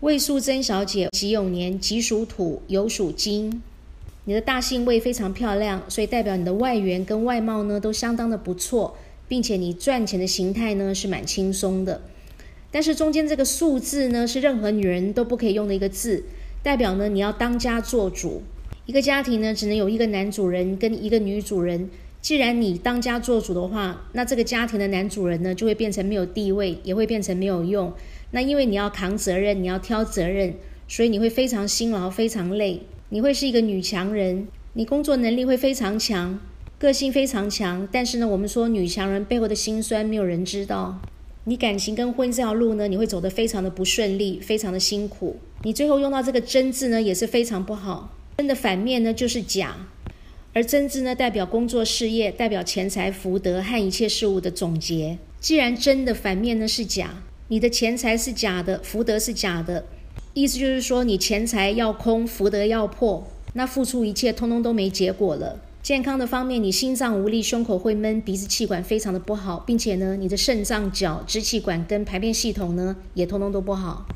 魏素贞小姐己酉年己属土，酉属金。你的大姓位非常漂亮，所以代表你的外缘跟外貌呢都相当的不错，并且你赚钱的形态呢是蛮轻松的。但是中间这个数字呢是任何女人都不可以用的一个字，代表呢你要当家做主。一个家庭呢只能有一个男主人跟一个女主人。既然你当家做主的话，那这个家庭的男主人呢就会变成没有地位，也会变成没有用。那因为你要扛责任，你要挑责任，所以你会非常辛劳，非常累。你会是一个女强人，你工作能力会非常强，个性非常强。但是呢，我们说女强人背后的辛酸，没有人知道。你感情跟婚姻这条路呢，你会走得非常的不顺利，非常的辛苦。你最后用到这个真字呢，也是非常不好。真的反面呢就是假，而真字呢代表工作事业，代表钱财福德和一切事物的总结。既然真的反面呢是假，你的钱财是假的，福德是假的。意思就是说，你钱财要空，福德要破，那付出一切，通通都没结果了。健康的方面，你心脏无力，胸口会闷，鼻子气管非常的不好，并且呢，你的肾脏、脚、支气管跟排便系统呢，也通通都不好。